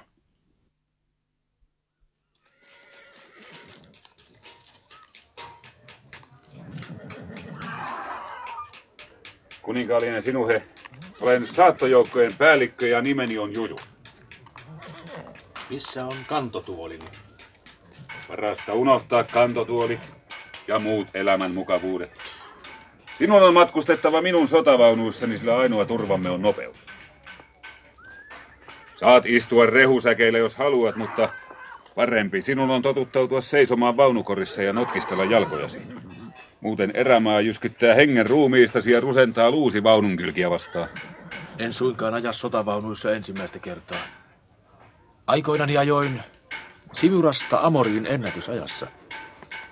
Kuninkaallinen sinuhe, olen saattojoukkojen päällikkö ja nimeni on Juju. Missä on kantotuolini? Parasta unohtaa kantotuolit ja muut elämän mukavuudet. Sinun on matkustettava minun sotavaunuissani, sillä ainoa turvamme on nopeus. Saat istua rehusäkeillä, jos haluat, mutta parempi sinun on totuttautua seisomaan vaunukorissa ja notkistella jalkojasi. Muuten erämaa jyskyttää hengen ruumiistasi ja rusentaa luusi vaununkylkiä vastaan. En suinkaan aja sotavaunuissa ensimmäistä kertaa. Aikoinani ajoin Simurasta Amoriin ennätysajassa,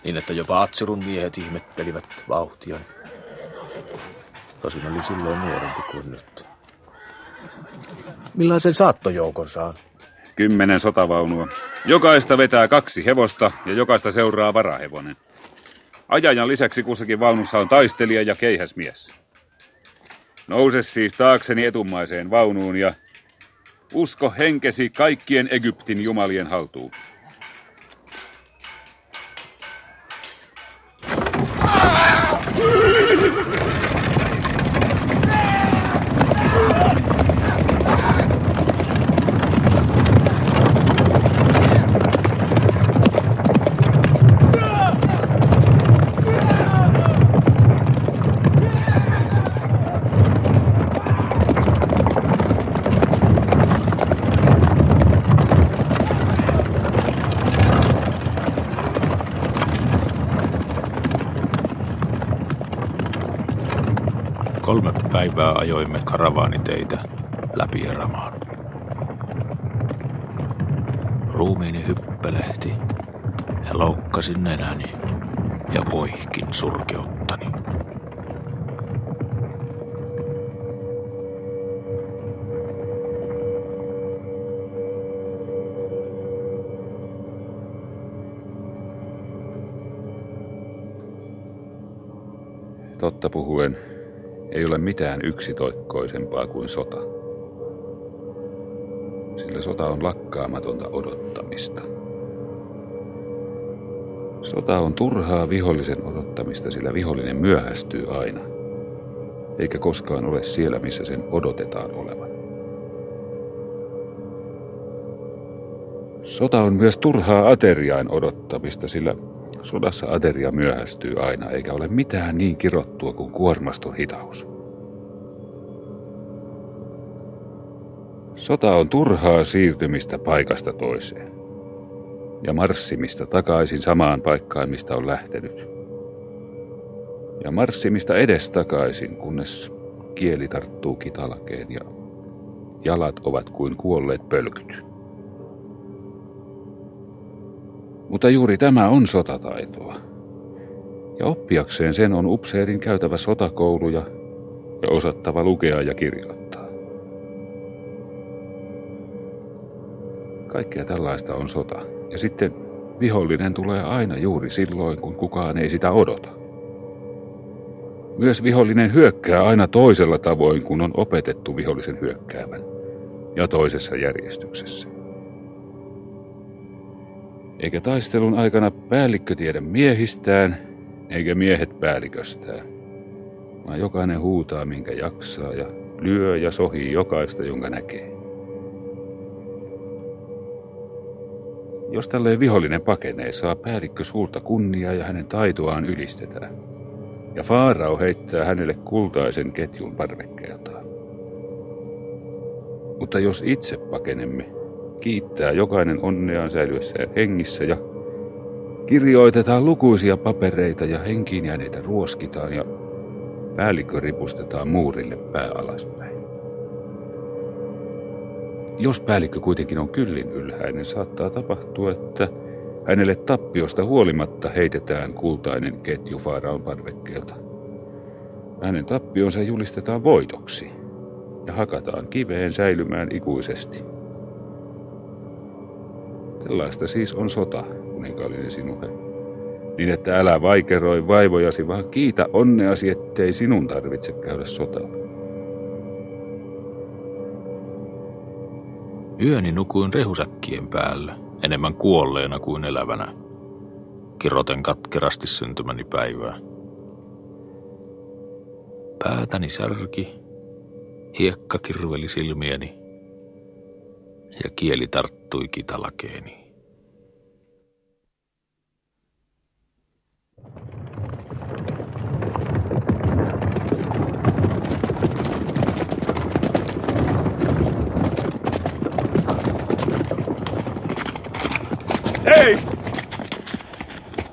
niin että jopa Atsirun miehet ihmettelivät vauhtiani. Tosin oli silloin nuorempi kuin nyt. Millaisen saattojoukon saan? Kymmenen sotavaunua. Jokaista vetää kaksi hevosta ja jokaista seuraa varahevonen. Ajajan lisäksi kussakin vaunussa on taistelija ja keihäsmies. Nouse siis taakseni etumaiseen vaunuun ja usko henkesi kaikkien Egyptin jumalien haltuun. Ajoimme karavaaniteitä läpi erämaan. Ruumiini hyppelehti ja loukkasin nenäni ja voihkin surkeuttani. Totta puhuen, mitään yksitoikkoisempaa kuin sota. Sillä sota on lakkaamatonta odottamista. Sota on turhaa vihollisen odottamista, sillä vihollinen myöhästyy aina, eikä koskaan ole siellä, missä sen odotetaan olevan. Sota on myös turhaa ateriain odottamista, sillä sodassa ateria myöhästyy aina, eikä ole mitään niin kirottua kuin kuormaston hitaus. Sota on turhaa siirtymistä paikasta toiseen ja marssimista takaisin samaan paikkaan, mistä on lähtenyt. Ja marssimista edestakaisin, kunnes kieli tarttuu kitalkeen ja jalat ovat kuin kuolleet pölkyt. Mutta juuri tämä on sotataitoa. Ja oppiakseen sen on upseerin käytävä sotakouluja ja osattava lukea ja kirjoittaa. Kaikkea tällaista on sota. Ja sitten vihollinen tulee aina juuri silloin, kun kukaan ei sitä odota. Myös vihollinen hyökkää aina toisella tavoin, kun on opetettu vihollisen hyökkäävän, ja toisessa järjestyksessä. Eikä taistelun aikana päällikkö tiedä miehistään, eikä miehet päälliköstään, vaan jokainen huutaa minkä jaksaa ja lyö ja sohii jokaista, jonka näkee. Jos tälleen vihollinen pakenee, saa päällikkö suurta kunniaa ja hänen taitoaan ylistetään. Ja Faarao heittää hänelle kultaisen ketjun parvekkeeltaan. Mutta jos itse pakenemme, kiittää jokainen onneaan säilyessään hengissä ja kirjoitetaan lukuisia papereita ja henkiin jääneitä ruoskitaan ja päällikkö ripustetaan muurille pää alaspäin. Jos päällikkö kuitenkin on kyllin ylhäinen, saattaa tapahtua, että hänelle tappiosta huolimatta heitetään kultainen ketju Faaraon parvekkeelta. Hänen tappionsa julistetaan voitoksi ja hakataan kiveen säilymään ikuisesti. Tällaista siis on sota, kuninkaallinen sinuhe. niin että älä vaikeroi vaivojasi, vaan kiitä onneasi, ettei sinun tarvitse käydä sotaa. Yöni nukuin rehusäkkien päällä, enemmän kuolleena kuin elävänä. Kiroten katkerasti syntymäni päivää. Päätäni särki, hiekka kirveli silmieni ja kieli tarttui kitalakeeni.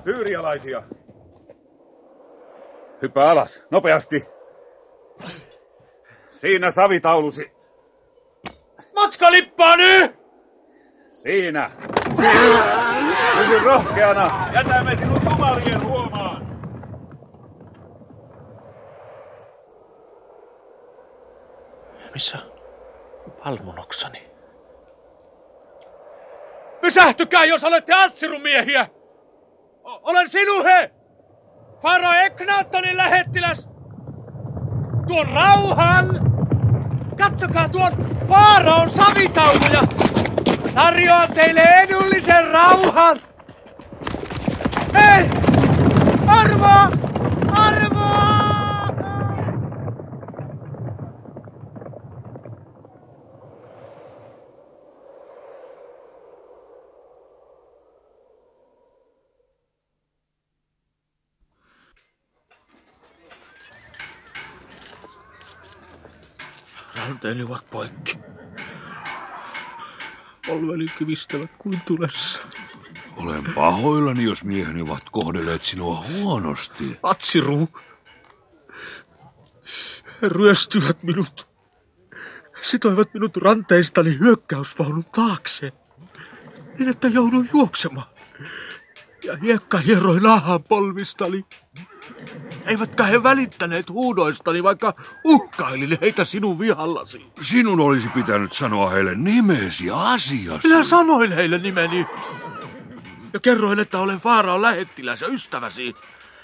Syyrialaisia! Hyppää alas, nopeasti! Siinä savitaulusi. Matkalippaa nyt! Siinä! Pysy rohkeana! Jätämme sinut jumalien huomaan! Missä palmunoksani? Pysähtykää, jos olette Atsirumiehiä! O- olen sinuhe! Faro Eknaattonin lähettiläs! Tuon rauhan! Katsokaa tuon Faaraon savitauluja! Tarjoan teille edullisen rauhan! Ei! Arvoa! Ranteeni ovat poikki. Polveni kivistävät kuin tulessa. Olen pahoillani, jos mieheni ovat kohdelleet sinua huonosti. Atsiru! He ryöstyvät minut. Sitoivat minut ranteistani hyökkäysvaunun taakse. Niin, että jouduin juoksemaan. Ja hiekka hieroi naahan polvistani. Eivätkä he välittäneet huudoistani, vaikka uhkailin heitä sinun vihallasi. Sinun olisi pitänyt sanoa heille nimesi ja asiasi. Minä sanoin heille nimeni. Ja kerroin, että olen Faaraon lähettiläs ja ystäväsi.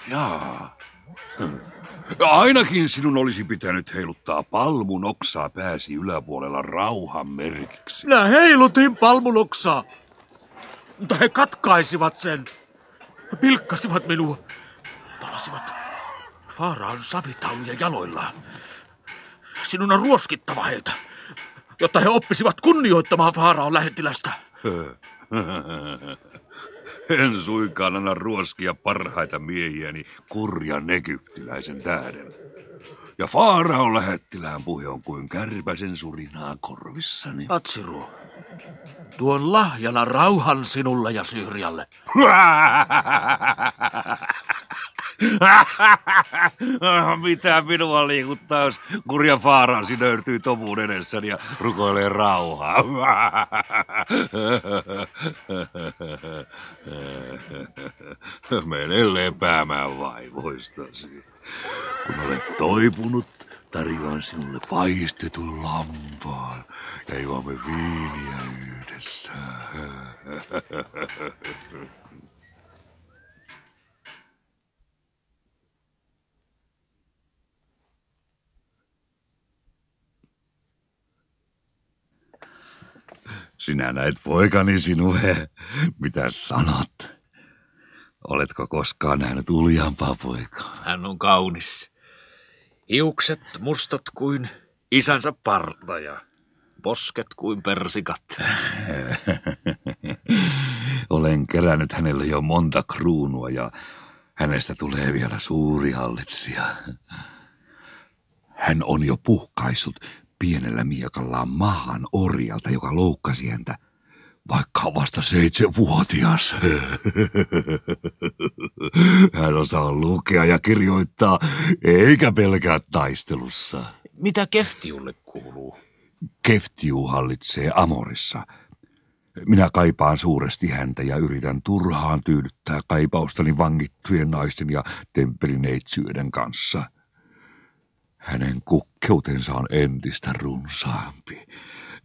Jaa. Ainakin sinun olisi pitänyt heiluttaa palmun oksaa pääsi yläpuolella rauhan merkiksi. Minä heilutin palmunoksaa. Mutta he katkaisivat sen. Pilkkasivat minua. Palasivat Faaraan savitauluja jaloillaan. Sinun on ruoskittava heitä, jotta he oppisivat kunnioittamaan Faaraon lähettilästä. En suinkaan anna ruoskia parhaita miehiäni kurjan egyptiläisen tähden. Ja Faaraon lähettilään puhe on kuin kärpäsen surinaa korvissani. Atsiru, tuon lahjana rauhan sinulle ja Syyrialle. Mitä minua liikuttaa, jos kurja Faaraan sinöyrtyy tomuun edessäni ja rukoilee rauhaa. Mene lepäämään vaivoistasi. Kun olet toipunut, tarjoan sinulle paistetun lampaan ja juomme viiniä yhdessä. Sinä näet poikani sinue. Mitä sanot? Oletko koskaan nähnyt uljampaa poikaa? Hän on kaunis. Hiukset mustat kuin isänsä parta ja posket kuin persikat. Olen kerännyt hänelle jo monta kruunua ja hänestä tulee vielä suuri hallitsija. Hän on jo puhkaissut pienellä miekallaan maahan orjalta, joka loukkasi häntä, vaikka vasta seitsemänvuotias. Hän osaa lukea ja kirjoittaa, eikä pelkää taistelussa. Mitä Keftiulle kuuluu? Keftiu hallitsee Amorissa. Minä kaipaan suuresti häntä ja yritän turhaan tyydyttää kaipaustani vangittujen naisten ja temppelineitsyyden kanssa – hänen kukkeutensa on entistä runsaampi.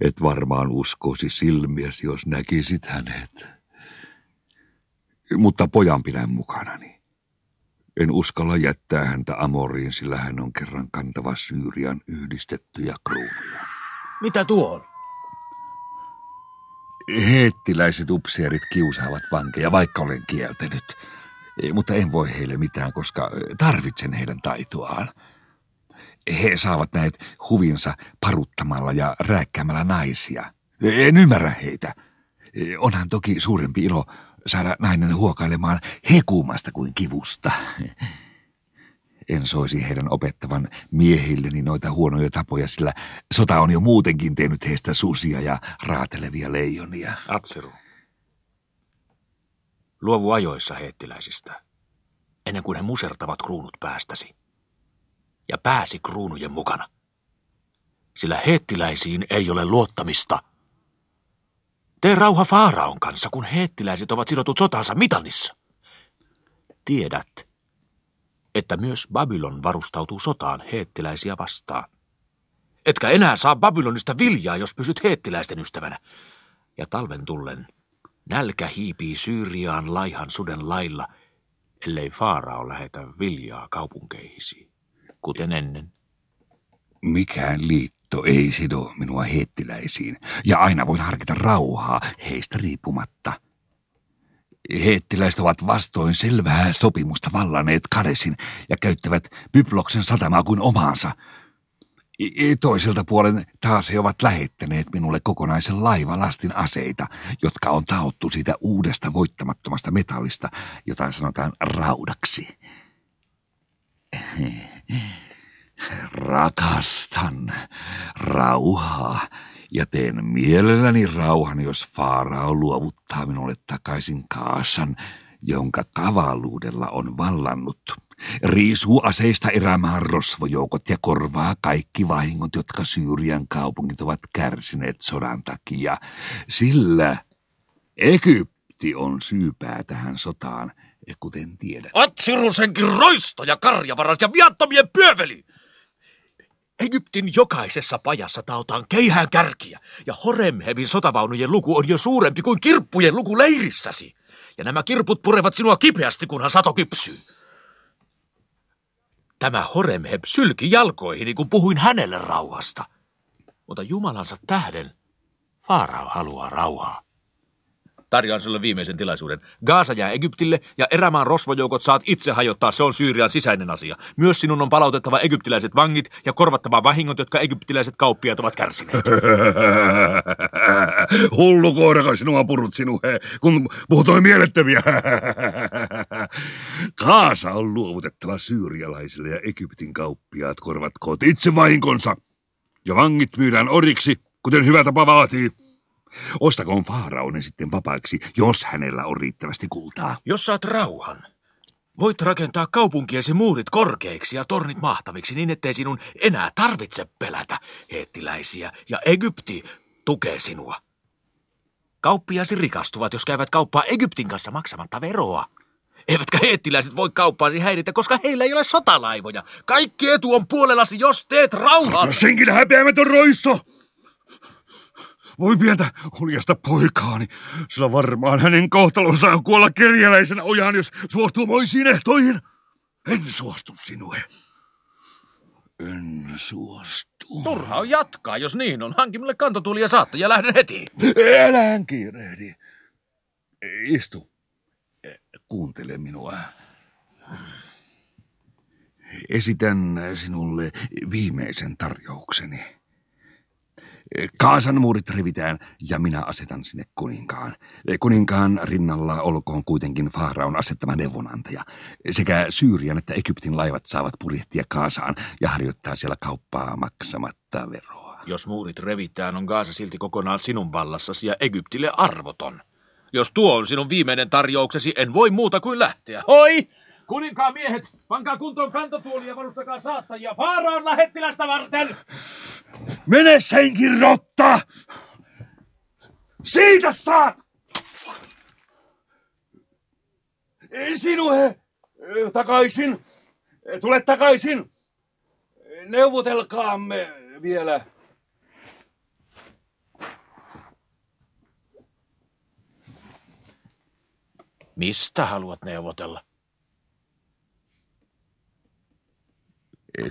Et varmaan uskoisi silmiäsi, jos näkisit hänet. mutta pojan pidän mukanani. En uskalla jättää häntä Amoriin, sillä hän on kerran kantava Syyrian yhdistettyjä kruunuja. Mitä tuo on? Heettiläiset upseerit kiusaavat vankeja, vaikka olen kieltänyt. Mutta en voi heille mitään, koska tarvitsen heidän taitoaan. He saavat näitä huvinsa paruttamalla ja rääkkäämällä naisia. En ymmärrä heitä. Onhan toki suurempi ilo saada nainen huokailemaan hekuumasta kuin kivusta. En soisi heidän opettavan miehilleni noita huonoja tapoja, sillä sota on jo muutenkin tehnyt heistä susia ja raatelevia leijonia. Atseru. Luovu ajoissa heettiläisistä, ennen kuin he musertavat kruunut päästäsi. Ja pääsi kruunujen mukana. Sillä heettiläisiin ei ole luottamista. Tee rauha Faaraon kanssa, kun heettiläiset ovat sidotut sotansa mitannissa. Tiedät, että myös Babylon varustautuu sotaan heettiläisiä vastaan. Etkä enää saa Babylonista viljaa, jos pysyt heettiläisten ystävänä. Ja talven tullen nälkä hiipii Syyriaan laihan suden lailla, ellei Faarao lähetä viljaa kaupunkeihisi, kuten ennen. Mikään liitto ei sido minua heettiläisiin, ja aina voin harkita rauhaa heistä riippumatta – Heettiläiset ovat vastoin selvää sopimusta vallaneet Kadesin ja käyttävät Pyploksen satamaa kuin omaansa. Toiselta puolen taas he ovat lähettäneet minulle kokonaisen laivalastin aseita, jotka on taottu siitä uudesta voittamattomasta metallista, jota sanotaan raudaksi. Rakastan rauhaa ja teen mielelläni rauhan, jos Faarao luovuttaa minulle takaisin Kaasan, jonka kavaluudella on vallannut. Riisuu aseista erämaan rosvojoukot ja korvaa kaikki vahingot, jotka Syyrian kaupungit ovat kärsineet sodan takia, sillä Egypti on syypää tähän sotaan, kuten tiedät. Atsirusenkin roisto ja karjavaras ja viattomien pyöveli! Egyptin jokaisessa pajassa taotaan keihään kärkiä, ja Horemhevin sotavaunujen luku on jo suurempi kuin kirppujen luku leirissäsi. Ja nämä kirput purevat sinua kipeästi, kunhan sato kypsyy. Tämä Horemheb sylki jalkoihini, kun puhuin hänelle rauhasta. Mutta Jumalansa tähden Faarao haluaa rauhaa. Tarjoan sinulle viimeisen tilaisuuden. Gaasa jää Egyptille ja erämaan rosvojoukot saat itse hajottaa, se on Syyrian sisäinen asia. Myös sinun on palautettava egyptiläiset vangit ja korvattava vahingot, jotka egyptiläiset kauppiaat ovat kärsineet. Hullu koira, sinua purut sinuhe, kun puhutoin mielettömiä. Kaasa on luovutettava syyrialaisille ja Egyptin kauppiaat korvatkoot itse vahinkonsa. Ja vangit myydään oriksi, kuten hyvä tapa vaatii. Ostakoon Faaraonen sitten vapaaksi, jos hänellä on riittävästi kultaa. Jos saat rauhan, voit rakentaa kaupunkiesi muurit korkeiksi ja tornit mahtaviksi niin, ettei sinun enää tarvitse pelätä heettiläisiä ja Egypti tukee sinua. Kauppiasi rikastuvat, jos käyvät kauppaa Egyptin kanssa maksamatta veroa. Eivätkä heettiläiset voi kauppaasi häiritä, koska heillä ei ole sotalaivoja. Kaikki etu on puolellasi, jos teet rauhan. Senkin häpeämätön roisto! Voi pientä huljasta poikaani, sillä varmaan hänen kohtalonsa on kuolla kerjäläisenä ojaan, jos suostuu moisiin ehtoihin. En suostu sinue. En suostu. Turha on jatkaa, jos niin on. Hanki mulle kantotuoli ja saatto ja lähden heti. Älään kiirehdi. Istu. Kuuntele minua. Esitän sinulle viimeisen tarjoukseni. Kaasan muurit revitään ja minä asetan sinne kuninkaan. Kuninkaan rinnalla olkoon kuitenkin Faaraon asettama neuvonantaja. Sekä Syyrian että Egyptin laivat saavat purjehtia Kaasaan ja harjoittaa siellä kauppaa maksamatta veroa. Jos muurit revitään, on Gaasa silti kokonaan sinun vallassasi ja Egyptille arvoton. Jos tuo on sinun viimeinen tarjouksesi, en voi muuta kuin lähteä. Hoi! Kuninkaan miehet, pankaa kuntoon kantotuoli ja varustakaa saattajia Faaraon lähettilästä varten! Mene senkin rotta! Siitä saat! Sinue! Takaisin! Tule takaisin! Neuvotelkaamme vielä. Mistä haluat neuvotella?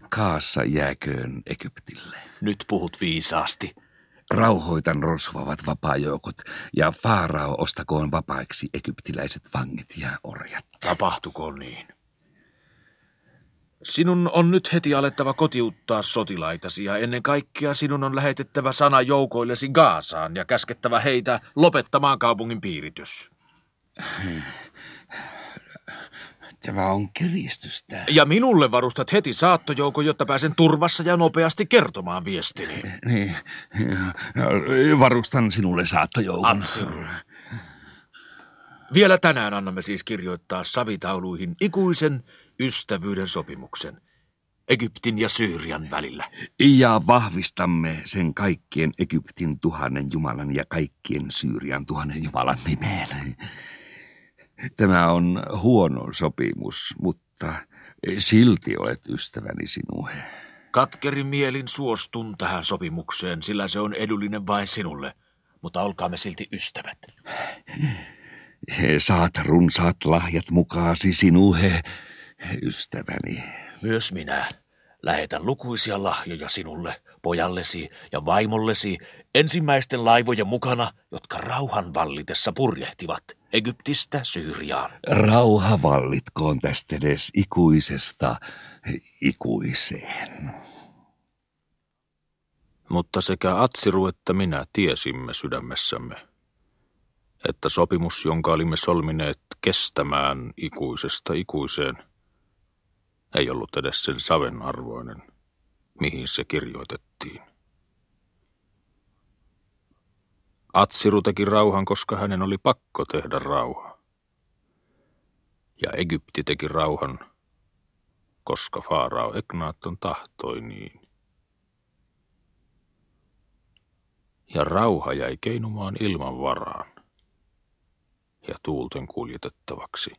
Kaassa jääköön Egyptille. Nyt puhut viisaasti. Rauhoitan rosvavat vapaajoukot ja Faarao ostakoon vapaiksi egyptiläiset vangit ja orjat. Tapahtukoon niin. Sinun on nyt heti alettava kotiuttaa sotilaitasi ja ennen kaikkea sinun on lähetettävä sana joukoillesi Gaasaan ja käskettävä heitä lopettamaan kaupungin piiritys. Tämä on kiristystä. Ja minulle varustat heti saattojoukon, jotta pääsen turvassa ja nopeasti kertomaan viestini. Niin, varustan sinulle saattojoukon. Atsiru. Vielä tänään annamme siis kirjoittaa savitauluihin ikuisen ystävyyden sopimuksen Egyptin ja Syyrian välillä. Ja vahvistamme sen kaikkien Egyptin tuhannen Jumalan ja kaikkien Syyrian tuhannen Jumalan nimeen. Tämä on huono sopimus, mutta silti olet ystäväni sinuhe. Katkerin mielin suostun tähän sopimukseen, sillä se on edullinen vain sinulle, mutta olkaamme silti ystävät. Saat runsaat lahjat mukaasi sinuhe, ystäväni. Myös minä lähetän lukuisia lahjoja sinulle, pojallesi ja vaimollesi, ensimmäisten laivojen mukana, jotka rauhan vallitessa purjehtivat Egyptistä Syyriaan. Rauha vallitkoon tästä edes ikuisesta ikuiseen. Mutta sekä Atsiru että minä tiesimme sydämessämme, että sopimus, jonka olimme solmineet kestämään ikuisesta ikuiseen, ei ollut edes sen saven arvoinen, mihin se kirjoitettiin. Atsiru teki rauhan, koska hänen oli pakko tehdä rauha. Ja Egypti teki rauhan, koska Faarao Egnaatton tahtoi niin. Ja rauha jäi keinumaan ilman varaan ja tuulten kuljetettavaksi.